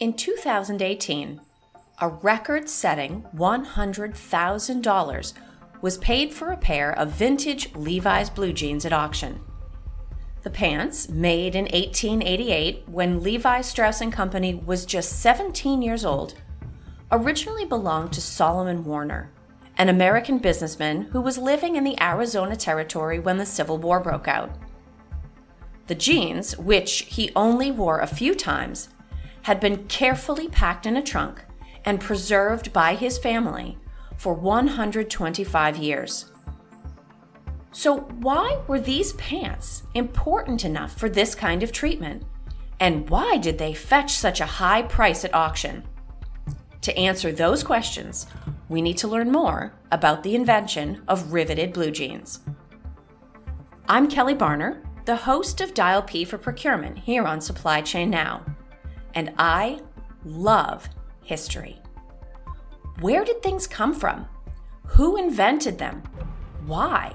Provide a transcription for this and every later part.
In 2018, a record setting $100,000 was paid for a pair of vintage Levi's blue jeans at auction. The pants, made in 1888 when Levi Strauss & Company was just 17 years old, originally belonged to Solomon Warner, an American businessman who was living in the Arizona territory when the Civil War broke out. The jeans, which he only wore a few times, had been carefully packed in a trunk and preserved by his family for 125 years. So, why were these pants important enough for this kind of treatment? And why did they fetch such a high price at auction? To answer those questions, we need to learn more about the invention of riveted blue jeans. I'm Kelly Barner, the host of Dial P for Procurement here on Supply Chain Now and I love history. Where did things come from? Who invented them? Why?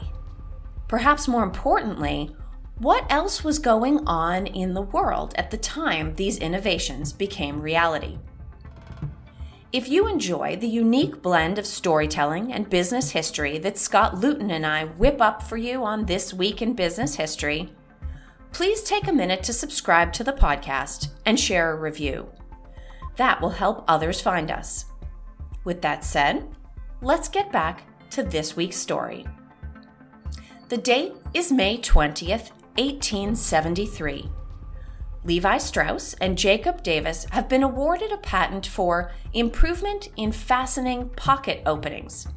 Perhaps more importantly, what else was going on in the world at the time these innovations became reality? If you enjoy the unique blend of storytelling and business history that Scott Luton and I whip up for you on This Week in Business History, please take a minute to subscribe to the podcast and share a review. That will help others find us. With that said, let's get back to this week's story. The date is May 20th, 1873. Levi Strauss and Jacob Davis have been awarded a patent for improvement in fastening pocket openings.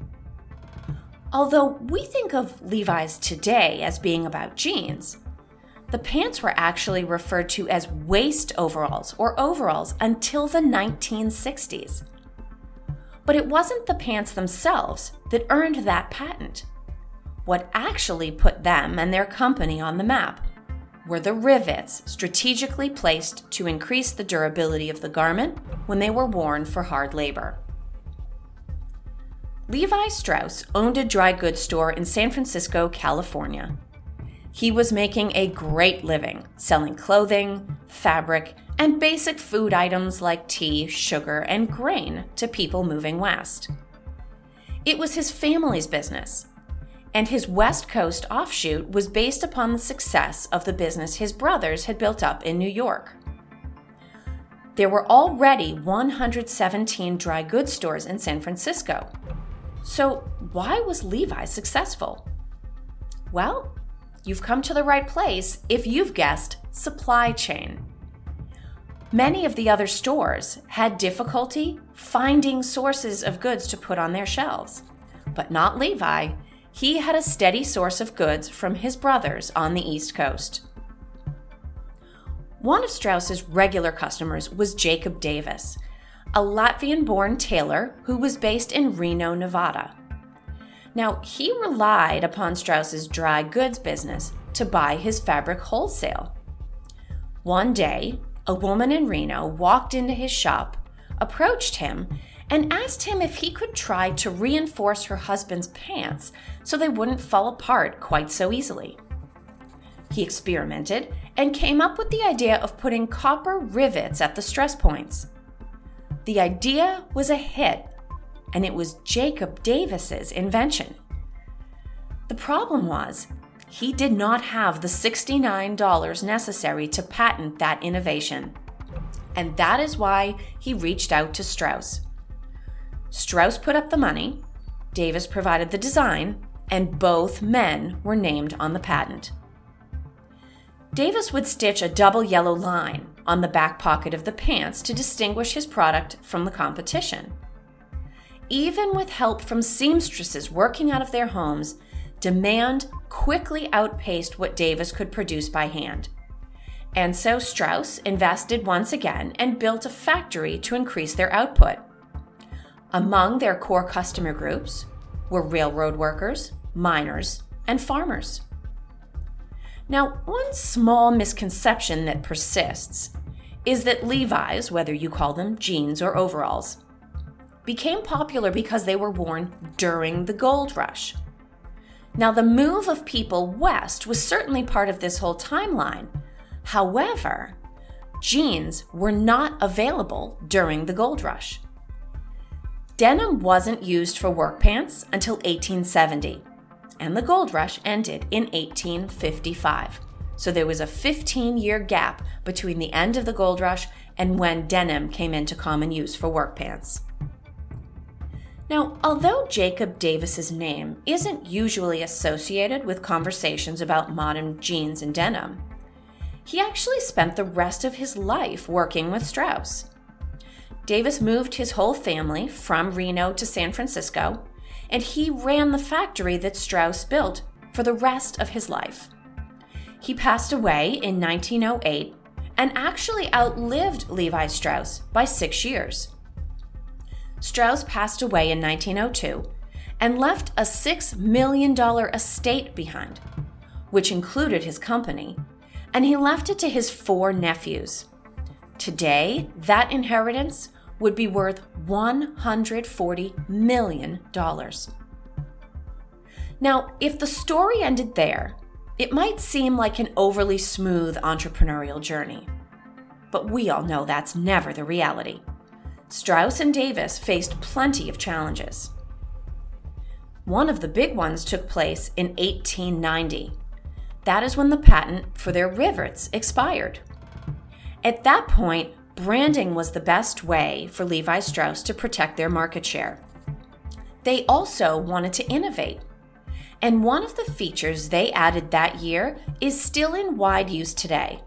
Although we think of Levi's today as being about jeans, the pants were actually referred to as waist overalls or overalls until the 1960s. But it wasn't the pants themselves that earned that patent. What actually put them and their company on the map were the rivets strategically placed to increase the durability of the garment when they were worn for hard labor. Levi Strauss owned a dry goods store in San Francisco, California. He was making a great living selling clothing, fabric, and basic food items like tea, sugar, and grain to people moving west. It was his family's business, and his West Coast offshoot was based upon the success of the business his brothers had built up in New York. There were already 117 dry goods stores in San Francisco. So, why was Levi successful? Well, you've come to the right place if you've guessed supply chain. Many of the other stores had difficulty finding sources of goods to put on their shelves, but not Levi. He had a steady source of goods from his brothers on the East Coast. One of Strauss's regular customers was Jacob Davis, a Latvian born tailor who was based in Reno, Nevada. Now, he relied upon Strauss's dry goods business to buy his fabric wholesale. One day, a woman in Reno walked into his shop, approached him, and asked him if he could try to reinforce her husband's pants so they wouldn't fall apart quite so easily. He experimented and came up with the idea of putting copper rivets at the stress points. The idea was a hit and it was Jacob Davis's invention. The problem was, he did not have the $69 necessary to patent that innovation. and that is why he reached out to Strauss. Strauss put up the money, Davis provided the design, and both men were named on the patent. Davis would stitch a double yellow line on the back pocket of the pants to distinguish his product from the competition. Even with help from seamstresses working out of their homes, demand quickly outpaced what Davis could produce by hand. And so Strauss invested once again and built a factory to increase their output. Among their core customer groups were railroad workers, miners, and farmers. Now, one small misconception that persists is that Levi's, whether you call them jeans or overalls, became popular because they were worn during the gold rush. Now, the move of people west was certainly part of this whole timeline. However, jeans were not available during the gold rush. Denim wasn't used for work pants until 1870, and the gold rush ended in 1855. So there was a 15 year gap between the end of the gold rush and when denim came into common use for work pants. Now, although Jacob Davis's name isn't usually associated with conversations about modern jeans and denim, he actually spent the rest of his life working with Strauss. Davis moved his whole family from Reno to San Francisco, and he ran the factory that Strauss built for the rest of his life. He passed away in 1908 and actually outlived Levi Strauss by six years. Strauss passed away in 1902 and left a $6 million estate behind, which included his company, and he left it to his four nephews. Today, that inheritance would be worth $140 million. Now, if the story ended there, it might seem like an overly smooth entrepreneurial journey. But we all know that's never the reality. Strauss and Davis faced plenty of challenges. One of the big ones took place in 1890. That is when the patent for their rivets expired. At that point, branding was the best way for Levi Strauss to protect their market share. They also wanted to innovate. And one of the features they added that year is still in wide use today.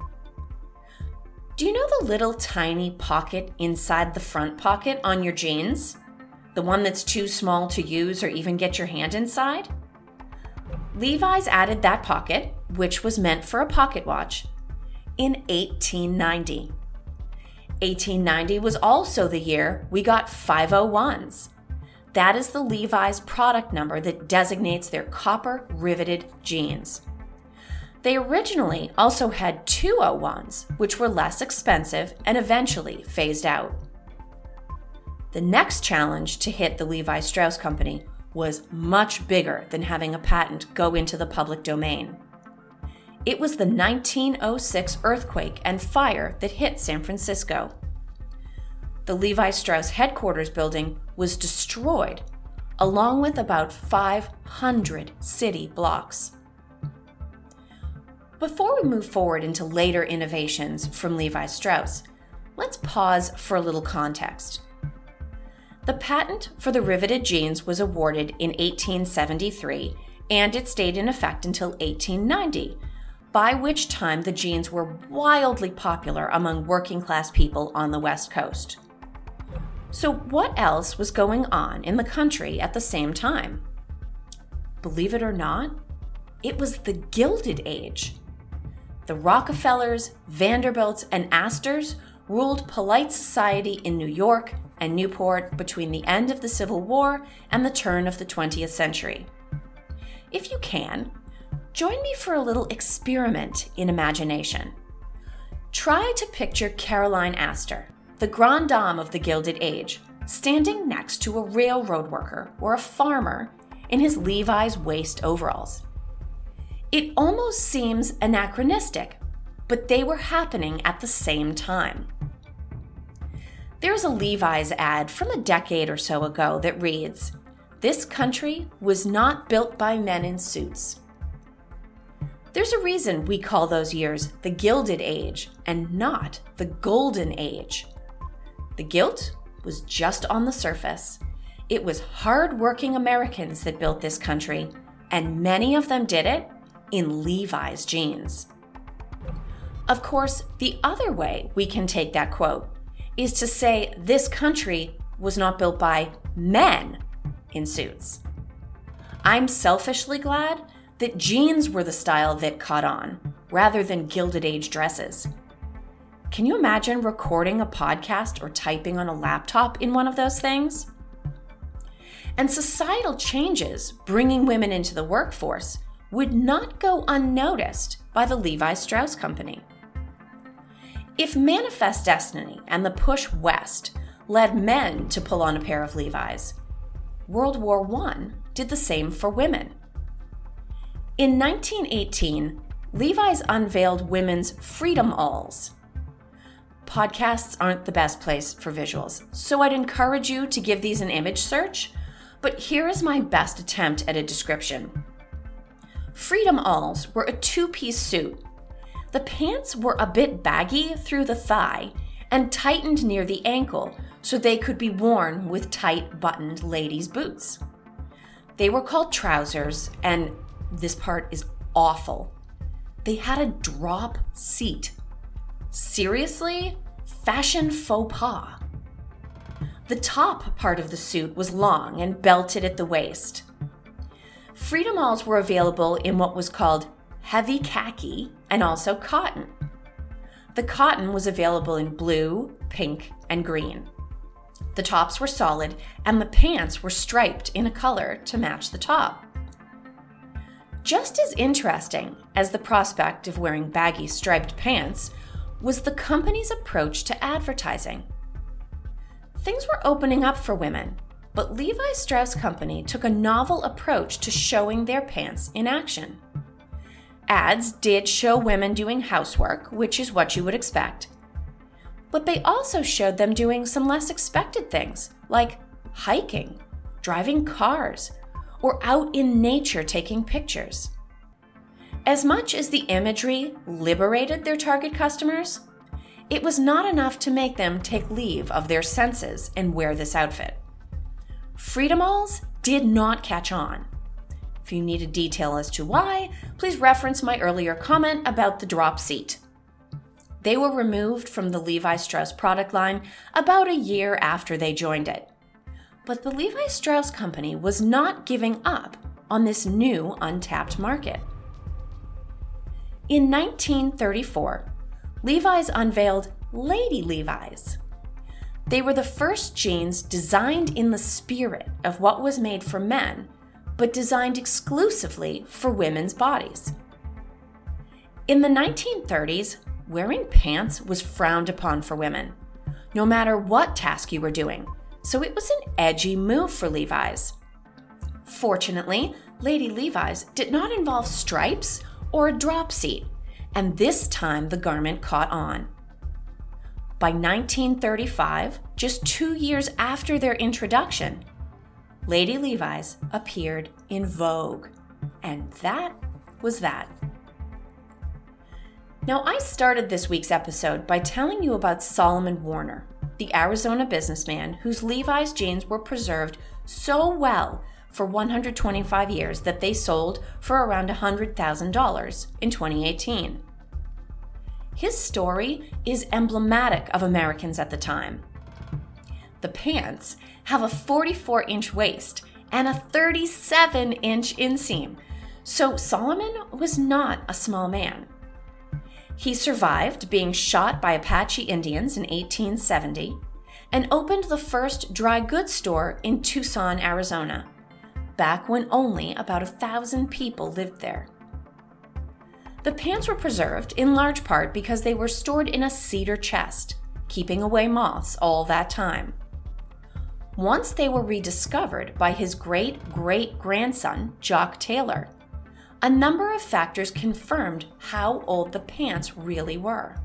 Do you know the little tiny pocket inside the front pocket on your jeans? The one that's too small to use or even get your hand inside? Levi's added that pocket, which was meant for a pocket watch, in 1890. 1890 was also the year we got 501s. That is the Levi's product number that designates their copper riveted jeans. They originally also had 201s, which were less expensive and eventually phased out. The next challenge to hit the Levi Strauss Company was much bigger than having a patent go into the public domain. It was the 1906 earthquake and fire that hit San Francisco. The Levi Strauss headquarters building was destroyed, along with about 500 city blocks. Before we move forward into later innovations from Levi Strauss, let's pause for a little context. The patent for the riveted jeans was awarded in 1873 and it stayed in effect until 1890, by which time the jeans were wildly popular among working class people on the West Coast. So, what else was going on in the country at the same time? Believe it or not, it was the Gilded Age the Rockefellers, Vanderbilts, and Astors ruled polite society in New York and Newport between the end of the Civil War and the turn of the 20th century. If you can, join me for a little experiment in imagination. Try to picture Caroline Astor, the grande dame of the Gilded Age, standing next to a railroad worker or a farmer in his Levi's waist overalls. It almost seems anachronistic, but they were happening at the same time. There's a Levi's ad from a decade or so ago that reads This country was not built by men in suits. There's a reason we call those years the Gilded Age and not the Golden Age. The gilt was just on the surface. It was hard-working Americans that built this country, and many of them did it in Levi's jeans. Of course, the other way we can take that quote is to say this country was not built by men in suits. I'm selfishly glad that jeans were the style that caught on, rather than Gilded Age dresses. Can you imagine recording a podcast or typing on a laptop in one of those things? And societal changes bringing women into the workforce would not go unnoticed by the Levi Strauss Company. If Manifest Destiny and the push west led men to pull on a pair of Levi's, World War I did the same for women. In 1918, Levi's unveiled women's Freedom Alls. Podcasts aren't the best place for visuals, so I'd encourage you to give these an image search, but here is my best attempt at a description. Freedom Alls were a two piece suit. The pants were a bit baggy through the thigh and tightened near the ankle so they could be worn with tight buttoned ladies' boots. They were called trousers, and this part is awful. They had a drop seat. Seriously? Fashion faux pas. The top part of the suit was long and belted at the waist. Freedom alls were available in what was called heavy khaki and also cotton. The cotton was available in blue, pink, and green. The tops were solid, and the pants were striped in a color to match the top. Just as interesting as the prospect of wearing baggy striped pants was the company's approach to advertising. Things were opening up for women, but Levi Strauss Company took a novel approach to showing their pants in action. Ads did show women doing housework, which is what you would expect. But they also showed them doing some less expected things, like hiking, driving cars, or out in nature taking pictures. As much as the imagery liberated their target customers, it was not enough to make them take leave of their senses and wear this outfit. Freedom Alls did not catch on. If you need a detail as to why, please reference my earlier comment about the drop seat. They were removed from the Levi Strauss product line about a year after they joined it. But the Levi Strauss Company was not giving up on this new untapped market. In 1934, Levi's unveiled Lady Levi's. They were the first jeans designed in the spirit of what was made for men, but designed exclusively for women's bodies. In the 1930s, wearing pants was frowned upon for women, no matter what task you were doing so it was an edgy move for Levi's. Fortunately, Lady Levi's did not involve stripes or a drop seat, and this time the garment caught on. By 1935, just two years after their introduction, Lady Levi's appeared in Vogue, and that was that. Now, I started this week's episode by telling you about Solomon Warner, the Arizona businessman whose Levi's jeans were preserved so well for 125 years that they sold for around $100,000 in 2018. His story is emblematic of Americans at the time. The pants have a 44 inch waist and a 37 inch inseam, so Solomon was not a small man. He survived being shot by Apache Indians in 1870 and opened the first dry goods store in Tucson, Arizona, back when only about a thousand people lived there. The pants were preserved in large part because they were stored in a cedar chest, keeping away moths all that time. Once they were rediscovered by his great great grandson, Jock Taylor, a number of factors confirmed how old the pants really were.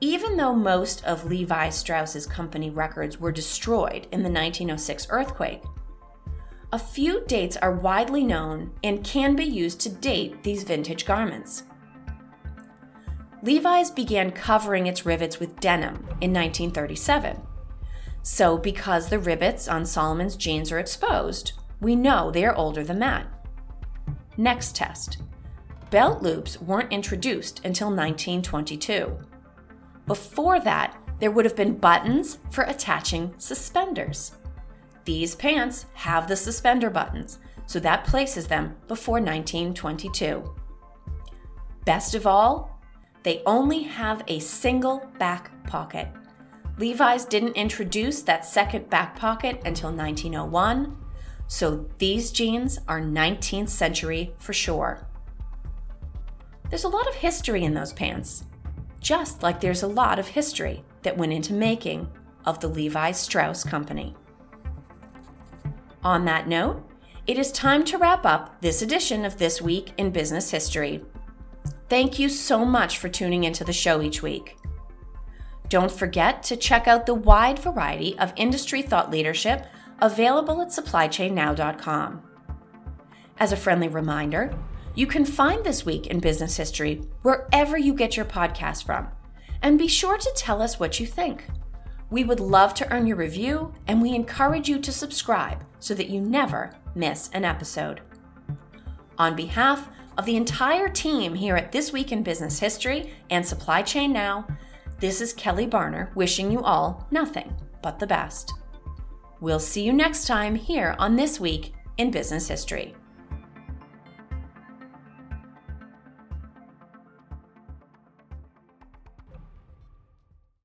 Even though most of Levi Strauss's company records were destroyed in the 1906 earthquake, a few dates are widely known and can be used to date these vintage garments. Levi's began covering its rivets with denim in 1937. So, because the rivets on Solomon's jeans are exposed, we know they are older than that. Next test belt loops weren't introduced until 1922. Before that, there would have been buttons for attaching suspenders. These pants have the suspender buttons, so that places them before 1922. Best of all, they only have a single back pocket. Levi's didn't introduce that second back pocket until 1901, so these jeans are 19th century for sure. There's a lot of history in those pants, just like there's a lot of history that went into making of the Levi Strauss Company. On that note, it is time to wrap up this edition of This Week in Business History. Thank you so much for tuning into the show each week. Don't forget to check out the wide variety of industry thought leadership available at supplychainnow.com. As a friendly reminder, you can find This Week in Business History wherever you get your podcast from, and be sure to tell us what you think. We would love to earn your review, and we encourage you to subscribe so that you never miss an episode. On behalf of the entire team here at This Week in Business History and Supply Chain Now, this is Kelly Barner wishing you all nothing but the best. We'll see you next time here on This Week in Business History.